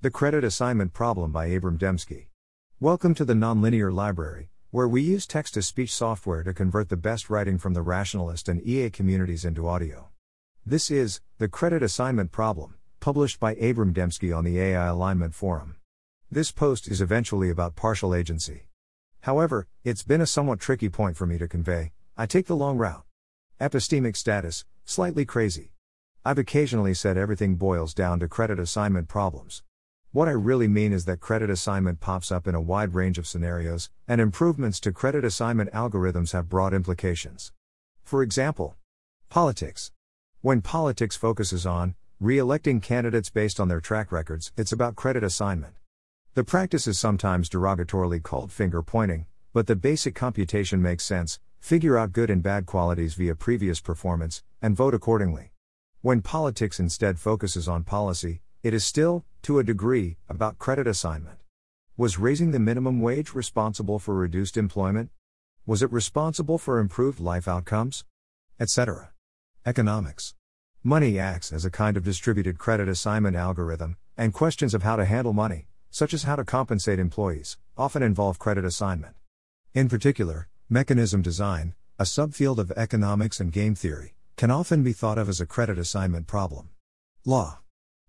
The Credit Assignment Problem by Abram Demski. Welcome to the Nonlinear Library, where we use text to speech software to convert the best writing from the rationalist and EA communities into audio. This is The Credit Assignment Problem, published by Abram Demski on the AI Alignment Forum. This post is eventually about partial agency. However, it's been a somewhat tricky point for me to convey. I take the long route. Epistemic status, slightly crazy. I've occasionally said everything boils down to credit assignment problems. What I really mean is that credit assignment pops up in a wide range of scenarios, and improvements to credit assignment algorithms have broad implications. For example, politics. When politics focuses on re electing candidates based on their track records, it's about credit assignment. The practice is sometimes derogatorily called finger pointing, but the basic computation makes sense figure out good and bad qualities via previous performance, and vote accordingly. When politics instead focuses on policy, it is still, to a degree, about credit assignment. Was raising the minimum wage responsible for reduced employment? Was it responsible for improved life outcomes? Etc. Economics. Money acts as a kind of distributed credit assignment algorithm, and questions of how to handle money, such as how to compensate employees, often involve credit assignment. In particular, mechanism design, a subfield of economics and game theory, can often be thought of as a credit assignment problem. Law.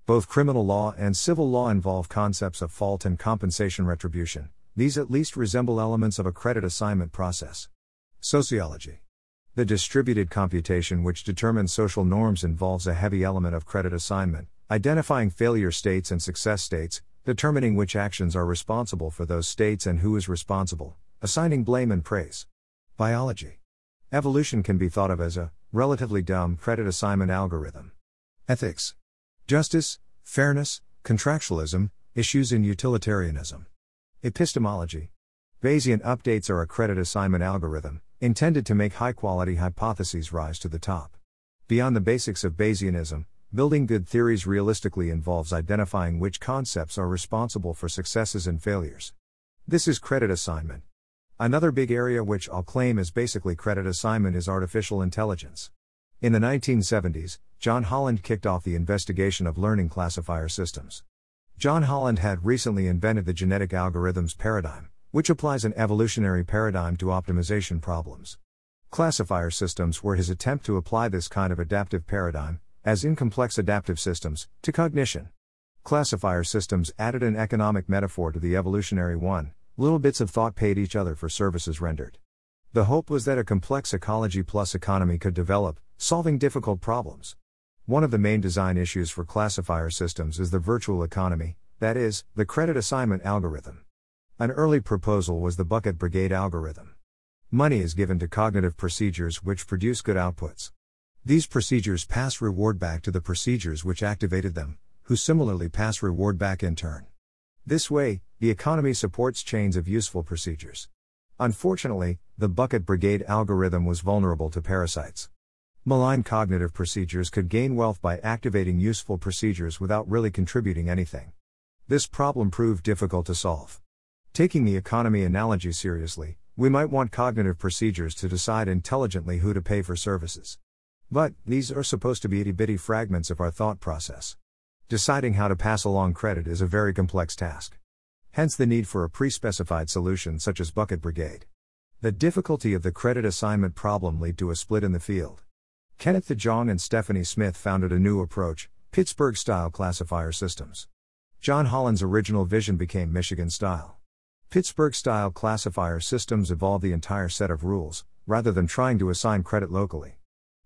Both criminal law and civil law involve concepts of fault and compensation retribution, these at least resemble elements of a credit assignment process. Sociology. The distributed computation which determines social norms involves a heavy element of credit assignment, identifying failure states and success states, determining which actions are responsible for those states and who is responsible, assigning blame and praise. Biology. Evolution can be thought of as a relatively dumb credit assignment algorithm. Ethics. Justice, fairness, contractualism, issues in utilitarianism. Epistemology. Bayesian updates are a credit assignment algorithm, intended to make high quality hypotheses rise to the top. Beyond the basics of Bayesianism, building good theories realistically involves identifying which concepts are responsible for successes and failures. This is credit assignment. Another big area which I'll claim is basically credit assignment is artificial intelligence. In the 1970s, John Holland kicked off the investigation of learning classifier systems. John Holland had recently invented the genetic algorithms paradigm, which applies an evolutionary paradigm to optimization problems. Classifier systems were his attempt to apply this kind of adaptive paradigm, as in complex adaptive systems, to cognition. Classifier systems added an economic metaphor to the evolutionary one, Little bits of thought paid each other for services rendered. The hope was that a complex ecology plus economy could develop, solving difficult problems. One of the main design issues for classifier systems is the virtual economy, that is, the credit assignment algorithm. An early proposal was the bucket brigade algorithm. Money is given to cognitive procedures which produce good outputs. These procedures pass reward back to the procedures which activated them, who similarly pass reward back in turn. This way, the economy supports chains of useful procedures. Unfortunately, the bucket brigade algorithm was vulnerable to parasites. Malign cognitive procedures could gain wealth by activating useful procedures without really contributing anything. This problem proved difficult to solve. Taking the economy analogy seriously, we might want cognitive procedures to decide intelligently who to pay for services. But, these are supposed to be itty bitty fragments of our thought process. Deciding how to pass along credit is a very complex task. Hence the need for a pre specified solution such as Bucket Brigade. The difficulty of the credit assignment problem led to a split in the field. Kenneth DeJong and Stephanie Smith founded a new approach, Pittsburgh style classifier systems. John Holland's original vision became Michigan style. Pittsburgh style classifier systems evolve the entire set of rules, rather than trying to assign credit locally.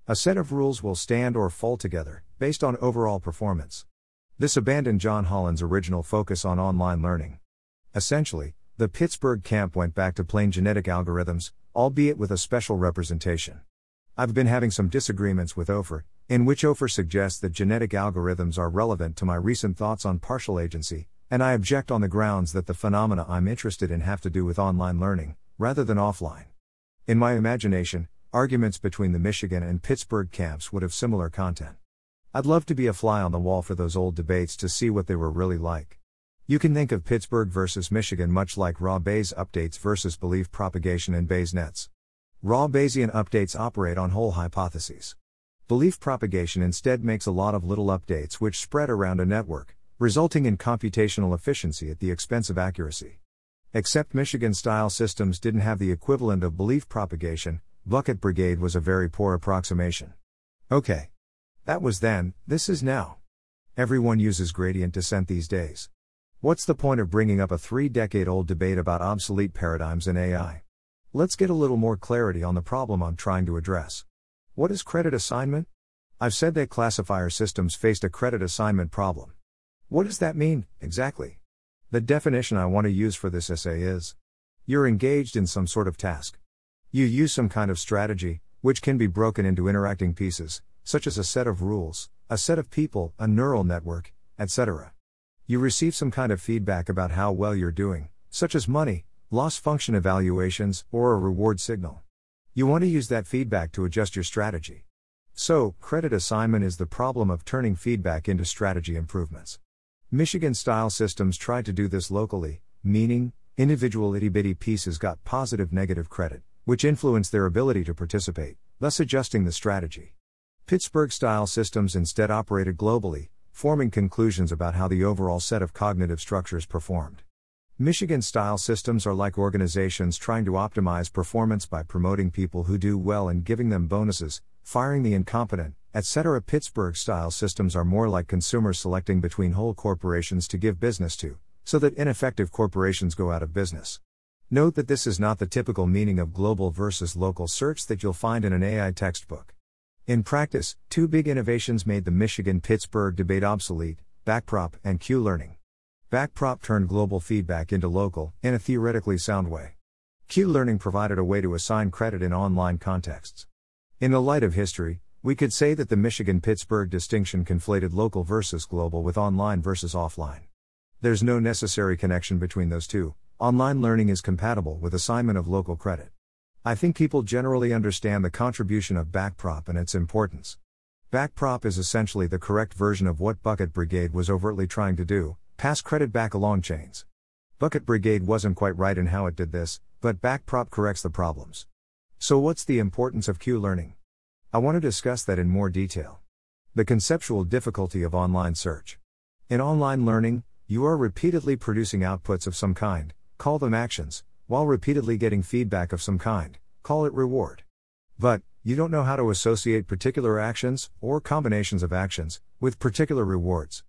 A set of rules will stand or fall together, based on overall performance. This abandoned John Holland's original focus on online learning. Essentially, the Pittsburgh camp went back to plain genetic algorithms, albeit with a special representation. I've been having some disagreements with Ofer, in which Ofer suggests that genetic algorithms are relevant to my recent thoughts on partial agency, and I object on the grounds that the phenomena I'm interested in have to do with online learning, rather than offline. In my imagination, arguments between the Michigan and Pittsburgh camps would have similar content. I'd love to be a fly on the wall for those old debates to see what they were really like. You can think of Pittsburgh versus Michigan much like raw Bayes updates versus belief propagation in Bayes nets. Raw Bayesian updates operate on whole hypotheses. Belief propagation instead makes a lot of little updates which spread around a network, resulting in computational efficiency at the expense of accuracy. Except Michigan style systems didn't have the equivalent of belief propagation, Bucket Brigade was a very poor approximation. Okay. That was then, this is now. Everyone uses gradient descent these days. What's the point of bringing up a three decade old debate about obsolete paradigms in AI? Let's get a little more clarity on the problem I'm trying to address. What is credit assignment? I've said that classifier systems faced a credit assignment problem. What does that mean, exactly? The definition I want to use for this essay is You're engaged in some sort of task. You use some kind of strategy, which can be broken into interacting pieces, such as a set of rules, a set of people, a neural network, etc. You receive some kind of feedback about how well you're doing, such as money, loss function evaluations, or a reward signal. You want to use that feedback to adjust your strategy. So, credit assignment is the problem of turning feedback into strategy improvements. Michigan style systems tried to do this locally, meaning, individual itty bitty pieces got positive negative credit, which influenced their ability to participate, thus adjusting the strategy. Pittsburgh style systems instead operated globally, forming conclusions about how the overall set of cognitive structures performed. Michigan style systems are like organizations trying to optimize performance by promoting people who do well and giving them bonuses, firing the incompetent, etc. Pittsburgh style systems are more like consumers selecting between whole corporations to give business to, so that ineffective corporations go out of business. Note that this is not the typical meaning of global versus local search that you'll find in an AI textbook. In practice, two big innovations made the Michigan Pittsburgh debate obsolete backprop and Q learning. Backprop turned global feedback into local, in a theoretically sound way. Q learning provided a way to assign credit in online contexts. In the light of history, we could say that the Michigan Pittsburgh distinction conflated local versus global with online versus offline. There's no necessary connection between those two. Online learning is compatible with assignment of local credit. I think people generally understand the contribution of backprop and its importance. Backprop is essentially the correct version of what Bucket Brigade was overtly trying to do pass credit back along chains. Bucket Brigade wasn't quite right in how it did this, but backprop corrects the problems. So, what's the importance of Q learning? I want to discuss that in more detail. The conceptual difficulty of online search. In online learning, you are repeatedly producing outputs of some kind, call them actions, while repeatedly getting feedback of some kind, call it reward. But, you don't know how to associate particular actions, or combinations of actions, with particular rewards.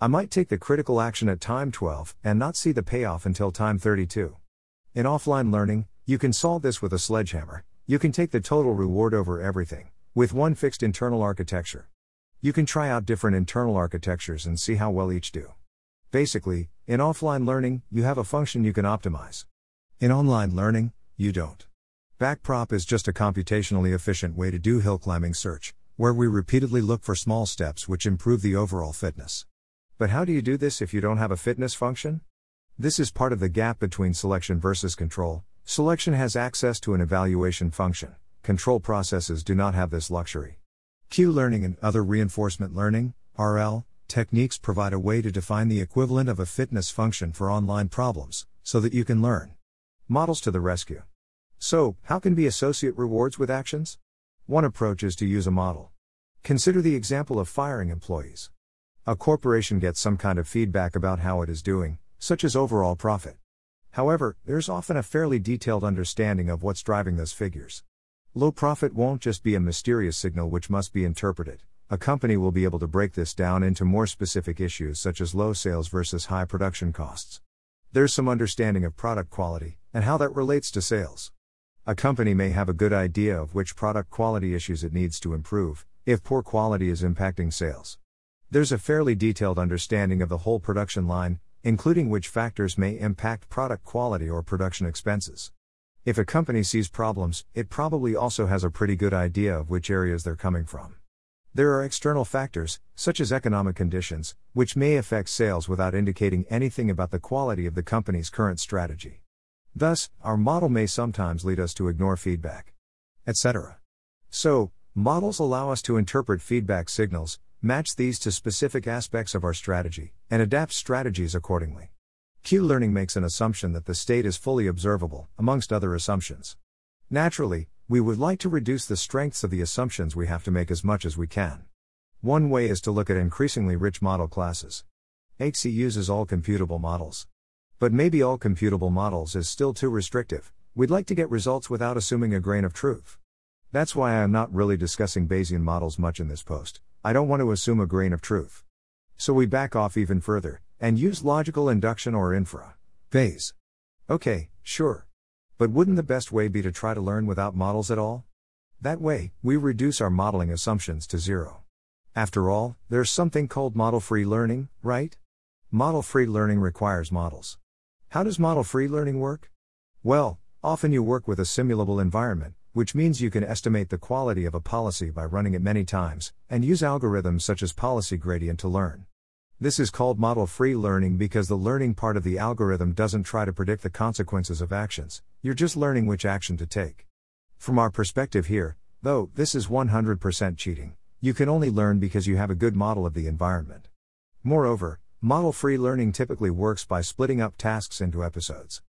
I might take the critical action at time 12 and not see the payoff until time 32. In offline learning, you can solve this with a sledgehammer. You can take the total reward over everything, with one fixed internal architecture. You can try out different internal architectures and see how well each do. Basically, in offline learning, you have a function you can optimize. In online learning, you don't. Backprop is just a computationally efficient way to do hill climbing search, where we repeatedly look for small steps which improve the overall fitness. But how do you do this if you don't have a fitness function? This is part of the gap between selection versus control. Selection has access to an evaluation function, control processes do not have this luxury. Q learning and other reinforcement learning, RL, techniques provide a way to define the equivalent of a fitness function for online problems, so that you can learn. Models to the rescue. So, how can we associate rewards with actions? One approach is to use a model. Consider the example of firing employees. A corporation gets some kind of feedback about how it is doing, such as overall profit. However, there's often a fairly detailed understanding of what's driving those figures. Low profit won't just be a mysterious signal which must be interpreted. A company will be able to break this down into more specific issues such as low sales versus high production costs. There's some understanding of product quality, and how that relates to sales. A company may have a good idea of which product quality issues it needs to improve, if poor quality is impacting sales. There's a fairly detailed understanding of the whole production line, including which factors may impact product quality or production expenses. If a company sees problems, it probably also has a pretty good idea of which areas they're coming from. There are external factors, such as economic conditions, which may affect sales without indicating anything about the quality of the company's current strategy. Thus, our model may sometimes lead us to ignore feedback, etc. So, models allow us to interpret feedback signals, match these to specific aspects of our strategy, and adapt strategies accordingly. Q learning makes an assumption that the state is fully observable, amongst other assumptions. Naturally, we would like to reduce the strengths of the assumptions we have to make as much as we can. One way is to look at increasingly rich model classes. AIXI uses all computable models. But maybe all computable models is still too restrictive. We'd like to get results without assuming a grain of truth. That's why I am not really discussing Bayesian models much in this post. I don't want to assume a grain of truth. So we back off even further and use logical induction or infra. Bayes. Okay, sure. But wouldn't the best way be to try to learn without models at all? That way, we reduce our modeling assumptions to zero. After all, there's something called model free learning, right? Model free learning requires models. How does model free learning work? Well, often you work with a simulable environment, which means you can estimate the quality of a policy by running it many times, and use algorithms such as policy gradient to learn. This is called model free learning because the learning part of the algorithm doesn't try to predict the consequences of actions, you're just learning which action to take. From our perspective here, though, this is 100% cheating. You can only learn because you have a good model of the environment. Moreover, Model free learning typically works by splitting up tasks into episodes.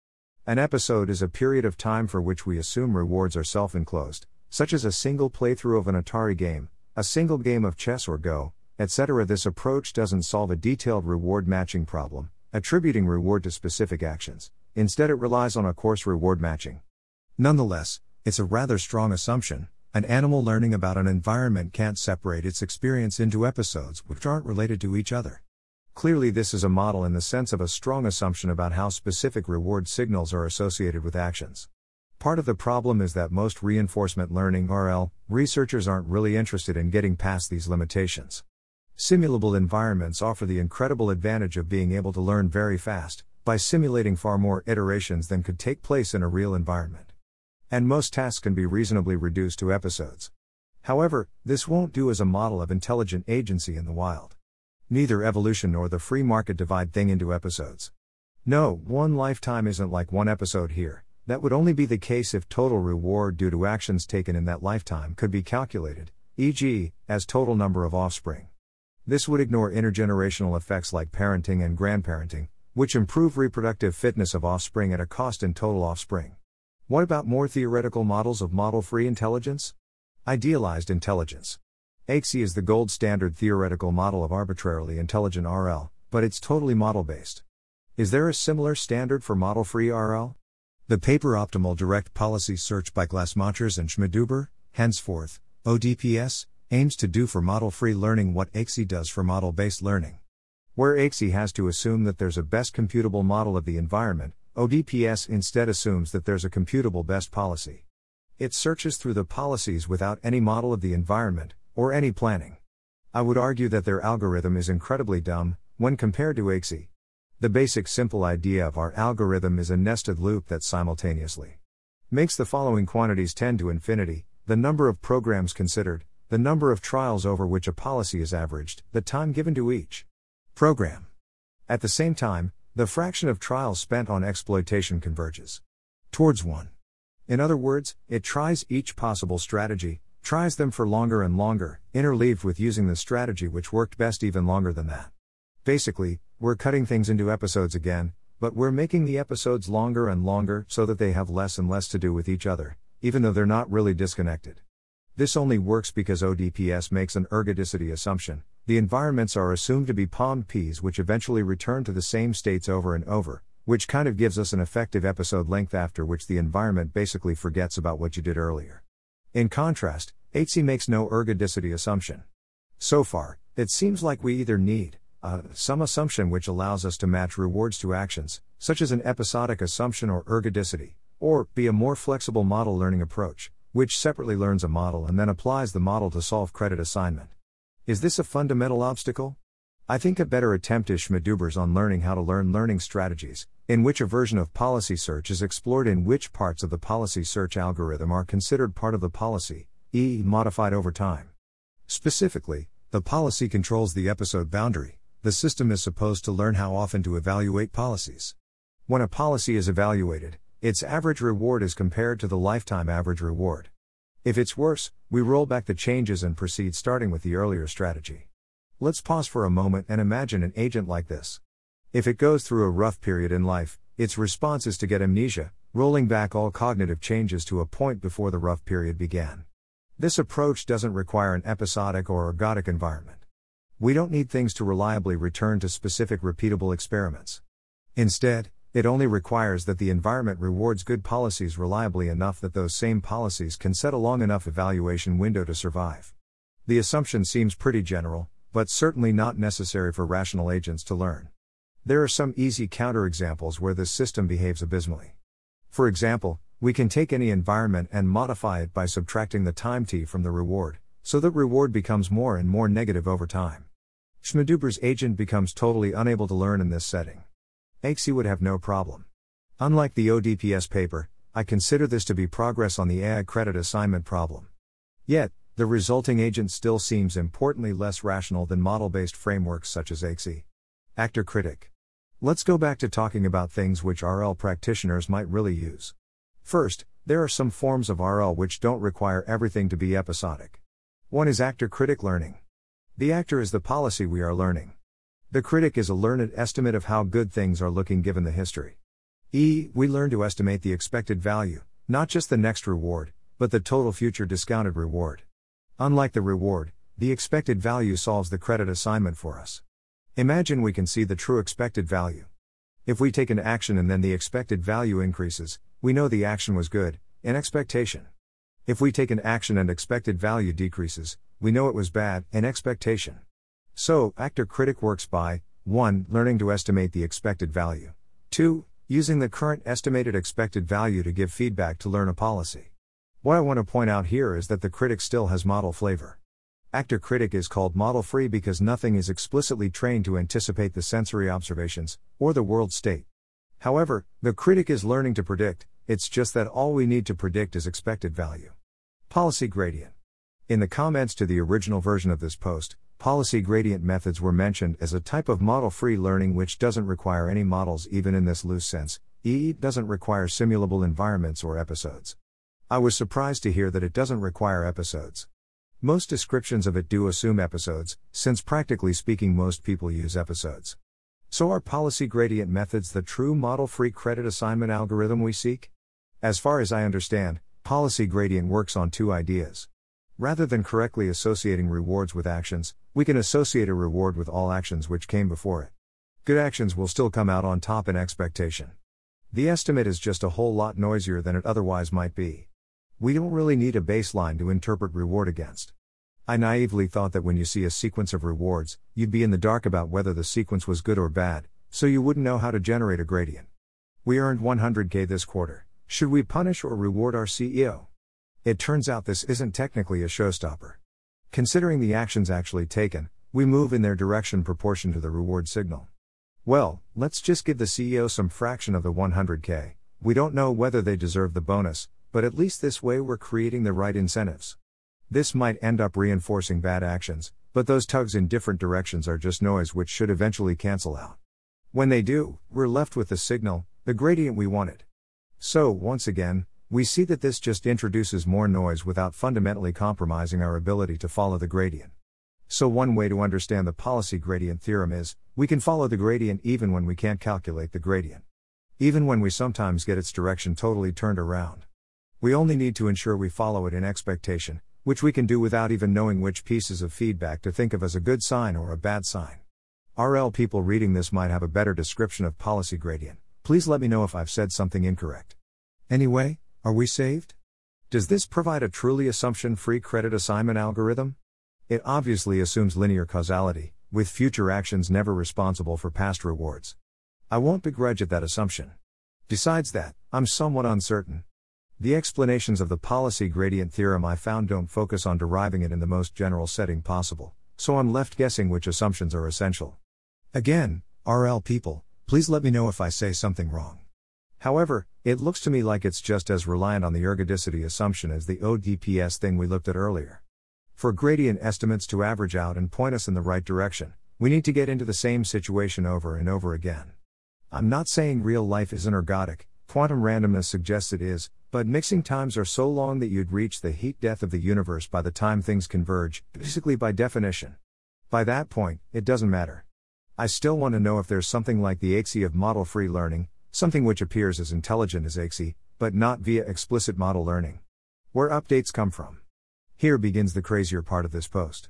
An episode is a period of time for which we assume rewards are self enclosed, such as a single playthrough of an Atari game, a single game of chess or Go, etc. This approach doesn't solve a detailed reward matching problem, attributing reward to specific actions. Instead, it relies on a coarse reward matching. Nonetheless, it's a rather strong assumption. An animal learning about an environment can't separate its experience into episodes which aren't related to each other. Clearly, this is a model in the sense of a strong assumption about how specific reward signals are associated with actions. Part of the problem is that most reinforcement learning RL researchers aren't really interested in getting past these limitations. Simulable environments offer the incredible advantage of being able to learn very fast, by simulating far more iterations than could take place in a real environment. And most tasks can be reasonably reduced to episodes. However, this won't do as a model of intelligent agency in the wild. Neither evolution nor the free market divide thing into episodes. No, one lifetime isn't like one episode here. That would only be the case if total reward due to actions taken in that lifetime could be calculated, e.g., as total number of offspring. This would ignore intergenerational effects like parenting and grandparenting, which improve reproductive fitness of offspring at a cost in total offspring. What about more theoretical models of model free intelligence? Idealized intelligence. AIXI is the gold standard theoretical model of arbitrarily intelligent RL, but it's totally model based. Is there a similar standard for model free RL? The paper Optimal Direct Policy Search by Glasmachers and Schmidhuber, henceforth, ODPS, aims to do for model free learning what AIXI does for model based learning. Where AIXI has to assume that there's a best computable model of the environment, ODPS instead assumes that there's a computable best policy. It searches through the policies without any model of the environment, or any planning. I would argue that their algorithm is incredibly dumb, when compared to AIXI. The basic simple idea of our algorithm is a nested loop that simultaneously makes the following quantities tend to infinity the number of programs considered, the number of trials over which a policy is averaged, the time given to each program. At the same time, the fraction of trials spent on exploitation converges towards 1. In other words, it tries each possible strategy, tries them for longer and longer, interleaved with using the strategy which worked best even longer than that. Basically, we're cutting things into episodes again, but we're making the episodes longer and longer so that they have less and less to do with each other, even though they're not really disconnected. This only works because ODPS makes an ergodicity assumption. The environments are assumed to be POMDPs which eventually return to the same states over and over, which kind of gives us an effective episode length after which the environment basically forgets about what you did earlier. In contrast, AIXI makes no ergodicity assumption. So far, it seems like we either need uh, some assumption which allows us to match rewards to actions, such as an episodic assumption or ergodicity, or be a more flexible model learning approach, which separately learns a model and then applies the model to solve credit assignment. Is this a fundamental obstacle? I think a better attempt is Schmidhuber's on learning how to learn learning strategies, in which a version of policy search is explored in which parts of the policy search algorithm are considered part of the policy, e. modified over time. Specifically, the policy controls the episode boundary. The system is supposed to learn how often to evaluate policies. When a policy is evaluated, its average reward is compared to the lifetime average reward. If it's worse, we roll back the changes and proceed starting with the earlier strategy. Let's pause for a moment and imagine an agent like this. If it goes through a rough period in life, its response is to get amnesia, rolling back all cognitive changes to a point before the rough period began. This approach doesn't require an episodic or ergodic environment. We don't need things to reliably return to specific repeatable experiments. Instead, it only requires that the environment rewards good policies reliably enough that those same policies can set a long enough evaluation window to survive. The assumption seems pretty general, but certainly not necessary for rational agents to learn. There are some easy counterexamples where this system behaves abysmally. For example, we can take any environment and modify it by subtracting the time t from the reward, so that reward becomes more and more negative over time. Schmidhuber's agent becomes totally unable to learn in this setting. AIXI would have no problem. Unlike the ODPS paper, I consider this to be progress on the AI credit assignment problem. Yet, the resulting agent still seems importantly less rational than model based frameworks such as AIXI. Actor critic. Let's go back to talking about things which RL practitioners might really use. First, there are some forms of RL which don't require everything to be episodic. One is actor critic learning. The actor is the policy we are learning. The critic is a learned estimate of how good things are looking given the history. E. We learn to estimate the expected value, not just the next reward, but the total future discounted reward. Unlike the reward, the expected value solves the credit assignment for us. Imagine we can see the true expected value. If we take an action and then the expected value increases, we know the action was good, in expectation. If we take an action and expected value decreases, we know it was bad, in expectation. So, actor critic works by 1. Learning to estimate the expected value. 2. Using the current estimated expected value to give feedback to learn a policy. What I want to point out here is that the critic still has model flavor. Actor critic is called model free because nothing is explicitly trained to anticipate the sensory observations, or the world state. However, the critic is learning to predict, it's just that all we need to predict is expected value. Policy gradient. In the comments to the original version of this post, Policy gradient methods were mentioned as a type of model free learning which doesn't require any models, even in this loose sense, e. doesn't require simulable environments or episodes. I was surprised to hear that it doesn't require episodes. Most descriptions of it do assume episodes, since practically speaking, most people use episodes. So, are policy gradient methods the true model free credit assignment algorithm we seek? As far as I understand, policy gradient works on two ideas. Rather than correctly associating rewards with actions, we can associate a reward with all actions which came before it. Good actions will still come out on top in expectation. The estimate is just a whole lot noisier than it otherwise might be. We don't really need a baseline to interpret reward against. I naively thought that when you see a sequence of rewards, you'd be in the dark about whether the sequence was good or bad, so you wouldn't know how to generate a gradient. We earned 100k this quarter. Should we punish or reward our CEO? It turns out this isn't technically a showstopper. Considering the actions actually taken, we move in their direction proportion to the reward signal. Well, let's just give the CEO some fraction of the 100k. We don't know whether they deserve the bonus, but at least this way we're creating the right incentives. This might end up reinforcing bad actions, but those tugs in different directions are just noise which should eventually cancel out. When they do, we're left with the signal, the gradient we wanted. So, once again, we see that this just introduces more noise without fundamentally compromising our ability to follow the gradient. So, one way to understand the policy gradient theorem is we can follow the gradient even when we can't calculate the gradient. Even when we sometimes get its direction totally turned around. We only need to ensure we follow it in expectation, which we can do without even knowing which pieces of feedback to think of as a good sign or a bad sign. RL people reading this might have a better description of policy gradient. Please let me know if I've said something incorrect. Anyway, are we saved? Does this provide a truly assumption free credit assignment algorithm? It obviously assumes linear causality, with future actions never responsible for past rewards. I won't begrudge at that assumption. Besides that, I'm somewhat uncertain. The explanations of the policy gradient theorem I found don't focus on deriving it in the most general setting possible, so I'm left guessing which assumptions are essential. Again, RL people, please let me know if I say something wrong. However, it looks to me like it's just as reliant on the ergodicity assumption as the ODPS thing we looked at earlier. For gradient estimates to average out and point us in the right direction, we need to get into the same situation over and over again. I'm not saying real life isn't ergodic, quantum randomness suggests it is, but mixing times are so long that you'd reach the heat death of the universe by the time things converge, basically by definition. By that point, it doesn't matter. I still want to know if there's something like the AIXI of model free learning, something which appears as intelligent as AIXI, but not via explicit model learning. Where updates come from. Here begins the crazier part of this post.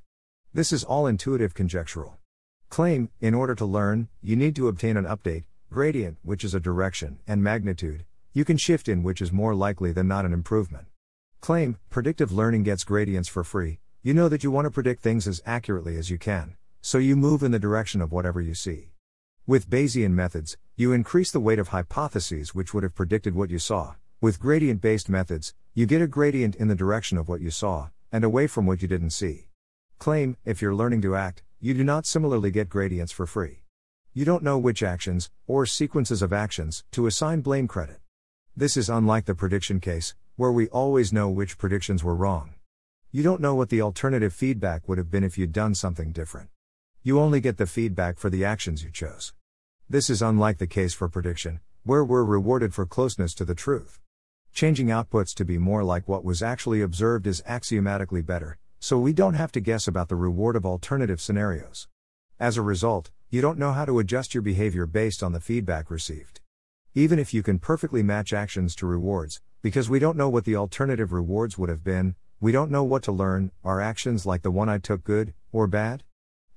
This is all intuitive conjectural. Claim, in order to learn, you need to obtain an update, gradient, which is a direction, and magnitude, you can shift in which is more likely than not an improvement. Claim, predictive learning gets gradients for free, you know that you want to predict things as accurately as you can, so you move in the direction of whatever you see. With Bayesian methods, you increase the weight of hypotheses which would have predicted what you saw. With gradient based methods, you get a gradient in the direction of what you saw, and away from what you didn't see. Claim, if you're learning to act, you do not similarly get gradients for free. You don't know which actions, or sequences of actions, to assign blame credit. This is unlike the prediction case, where we always know which predictions were wrong. You don't know what the alternative feedback would have been if you'd done something different. You only get the feedback for the actions you chose. This is unlike the case for prediction, where we're rewarded for closeness to the truth. Changing outputs to be more like what was actually observed is axiomatically better, so we don't have to guess about the reward of alternative scenarios. As a result, you don't know how to adjust your behavior based on the feedback received. Even if you can perfectly match actions to rewards, because we don't know what the alternative rewards would have been, we don't know what to learn, are actions like the one I took good, or bad?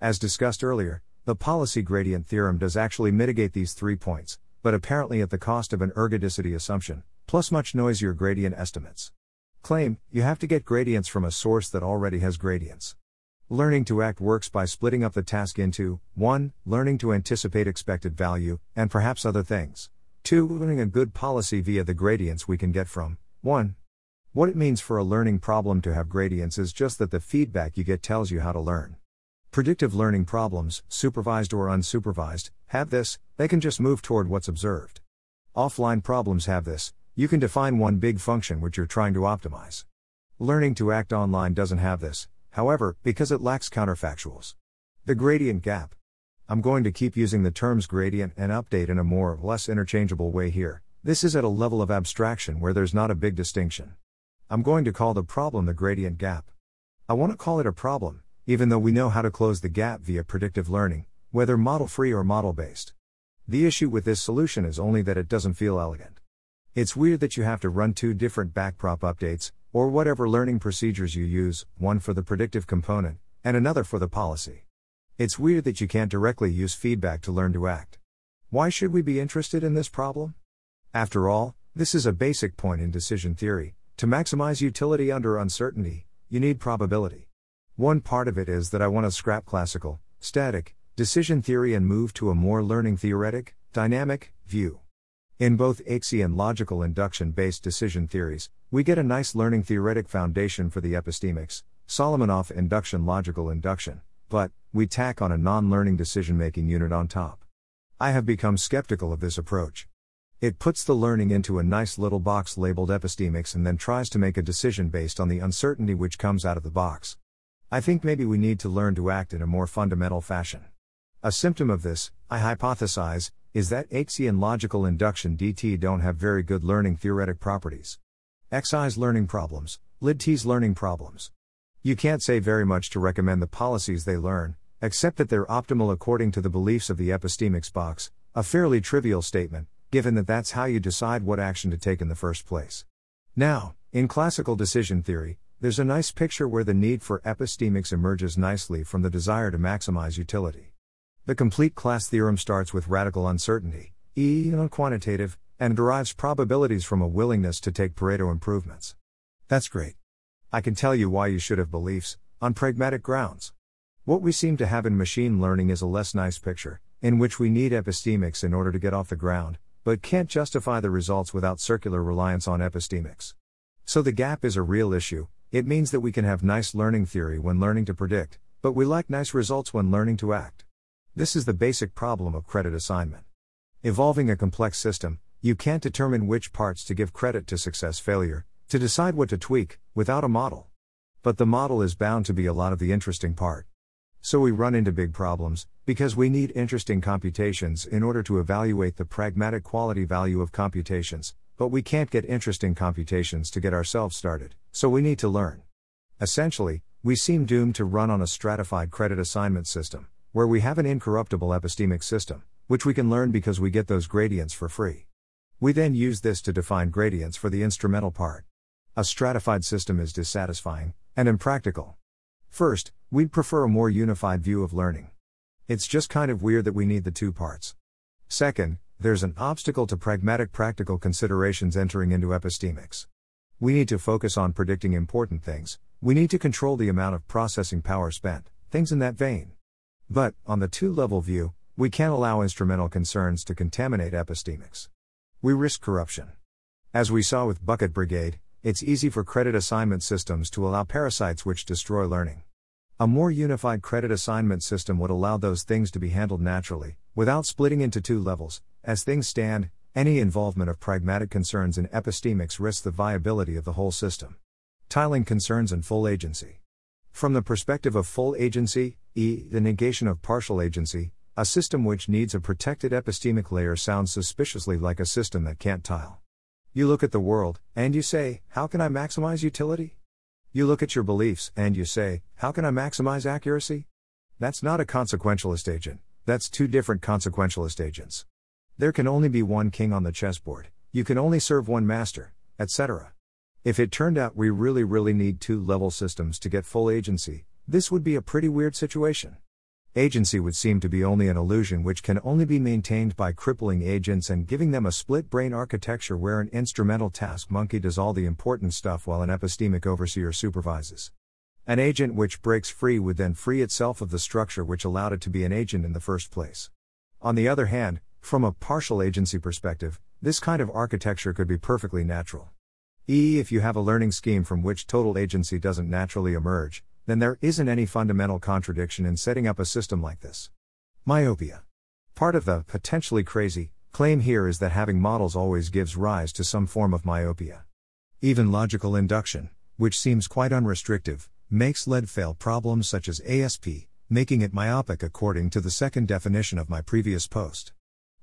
As discussed earlier, the policy gradient theorem does actually mitigate these three points, but apparently at the cost of an ergodicity assumption, plus much noisier gradient estimates. Claim, you have to get gradients from a source that already has gradients. Learning to act works by splitting up the task into 1. Learning to anticipate expected value, and perhaps other things. 2. Learning a good policy via the gradients we can get from 1. What it means for a learning problem to have gradients is just that the feedback you get tells you how to learn. Predictive learning problems, supervised or unsupervised, have this, they can just move toward what's observed. Offline problems have this, you can define one big function which you're trying to optimize. Learning to act online doesn't have this, however, because it lacks counterfactuals. The gradient gap. I'm going to keep using the terms gradient and update in a more or less interchangeable way here. This is at a level of abstraction where there's not a big distinction. I'm going to call the problem the gradient gap. I want to call it a problem, even though we know how to close the gap via predictive learning, whether model free or model based. The issue with this solution is only that it doesn't feel elegant. It's weird that you have to run two different backprop updates, or whatever learning procedures you use, one for the predictive component, and another for the policy. It's weird that you can't directly use feedback to learn to act. Why should we be interested in this problem? After all, this is a basic point in decision theory. To maximize utility under uncertainty, you need probability. One part of it is that I want to scrap classical, static, decision theory and move to a more learning theoretic, dynamic, view. In both AIXI and logical induction based decision theories, we get a nice learning theoretic foundation for the epistemics, Solomonoff induction logical induction, but, we tack on a non learning decision making unit on top. I have become skeptical of this approach. It puts the learning into a nice little box labeled epistemics and then tries to make a decision based on the uncertainty which comes out of the box. I think maybe we need to learn to act in a more fundamental fashion. A symptom of this, I hypothesize, is that AIXI and logical induction DT don't have very good learning theoretic properties. AIXI's learning problems, LIDT's learning problems. You can't say very much to recommend the policies they learn, except that they're optimal according to the beliefs of the epistemics box, a fairly trivial statement, given that that's how you decide what action to take in the first place. Now, in classical decision theory, there's a nice picture where the need for epistemics emerges nicely from the desire to maximize utility. The complete class theorem starts with radical uncertainty, E quantitative, and derives probabilities from a willingness to take Pareto improvements. That's great. I can tell you why you should have beliefs, on pragmatic grounds. What we seem to have in machine learning is a less nice picture, in which we need epistemics in order to get off the ground, but can't justify the results without circular reliance on epistemics. So the gap is a real issue, it means that we can have nice learning theory when learning to predict, but we lack nice results when learning to act. This is the basic problem of credit assignment. Evolving a complex system, you can't determine which parts to give credit to success failure, to decide what to tweak, without a model. But the model is bound to be a lot of the interesting part. So we run into big problems, because we need interesting computations in order to evaluate the pragmatic quality value of computations, but we can't get interesting computations to get ourselves started, so we need to learn. Essentially, we seem doomed to run on a stratified credit assignment system, where we have an incorruptible epistemic system, which we can learn because we get those gradients for free. We then use this to define gradients for the instrumental part. A stratified system is dissatisfying and impractical. First, we'd prefer a more unified view of learning. It's just kind of weird that we need the two parts. Second, there's an obstacle to pragmatic practical considerations entering into epistemics. We need to focus on predicting important things, we need to control the amount of processing power spent, things in that vein. But, on the two level view, we can't allow instrumental concerns to contaminate epistemics. We risk corruption. As we saw with Bucket Brigade, it's easy for credit assignment systems to allow parasites which destroy learning. A more unified credit assignment system would allow those things to be handled naturally, without splitting into two levels. As things stand, any involvement of pragmatic concerns in epistemics risks the viability of the whole system. Tiling concerns and full agency. From the perspective of full agency, e. the negation of partial agency, a system which needs a protected epistemic layer sounds suspiciously like a system that can't tile. You look at the world, and you say, How can I maximize utility? You look at your beliefs, and you say, How can I maximize accuracy? That's not a consequentialist agent, that's two different consequentialist agents. There can only be one king on the chessboard, you can only serve one master, etc. If it turned out we really, really need two level systems to get full agency, this would be a pretty weird situation. Agency would seem to be only an illusion which can only be maintained by crippling agents and giving them a split brain architecture where an instrumental task monkey does all the important stuff while an epistemic overseer supervises. An agent which breaks free would then free itself of the structure which allowed it to be an agent in the first place. On the other hand, from a partial agency perspective, this kind of architecture could be perfectly natural. E. If you have a learning scheme from which total agency doesn't naturally emerge, then there isn't any fundamental contradiction in setting up a system like this. Myopia. Part of the potentially crazy claim here is that having models always gives rise to some form of myopia. Even logical induction, which seems quite unrestrictive, makes lead fail problems such as ASP, making it myopic according to the second definition of my previous post.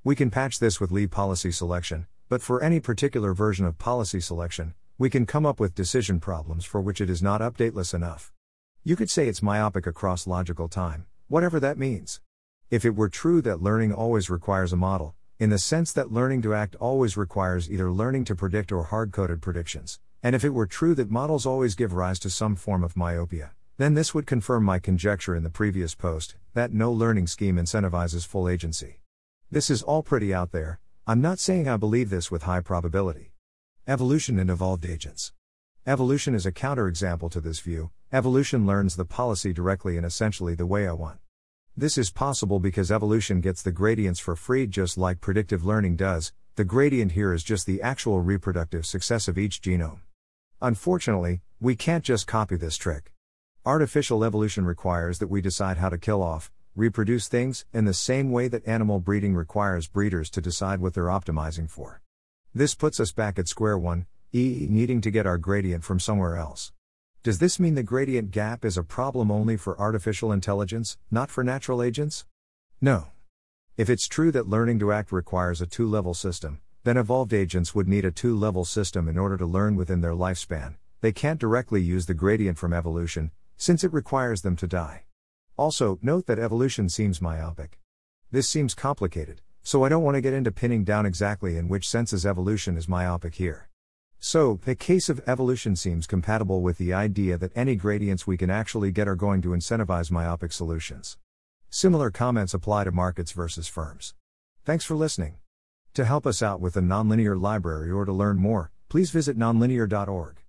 We can patch this with Lie policy selection, but for any particular version of policy selection, we can come up with decision problems for which it is not updateless enough. You could say it's myopic across logical time, whatever that means. If it were true that learning always requires a model, in the sense that learning to act always requires either learning to predict or hard coded predictions, and if it were true that models always give rise to some form of myopia, then this would confirm my conjecture in the previous post that no learning scheme incentivizes full agency. This is all pretty out there, I'm not saying I believe this with high probability. Evolution and evolved agents. Evolution is a counterexample to this view, evolution learns the policy directly and essentially the way I want. This is possible because evolution gets the gradients for free just like predictive learning does, the gradient here is just the actual reproductive success of each genome. Unfortunately, we can't just copy this trick. Artificial evolution requires that we decide how to kill off, reproduce things, in the same way that animal breeding requires breeders to decide what they're optimizing for. This puts us back at square one, e needing to get our gradient from somewhere else. Does this mean the gradient gap is a problem only for artificial intelligence, not for natural agents? No. If it's true that learning to act requires a two level system, then evolved agents would need a two level system in order to learn within their lifespan. They can't directly use the gradient from evolution, since it requires them to die. Also, note that evolution seems myopic. This seems complicated, so I don't want to get into pinning down exactly in which senses evolution is myopic here. So, the case of evolution seems compatible with the idea that any gradients we can actually get are going to incentivize myopic solutions. Similar comments apply to markets versus firms. Thanks for listening. To help us out with the nonlinear library or to learn more, please visit nonlinear.org.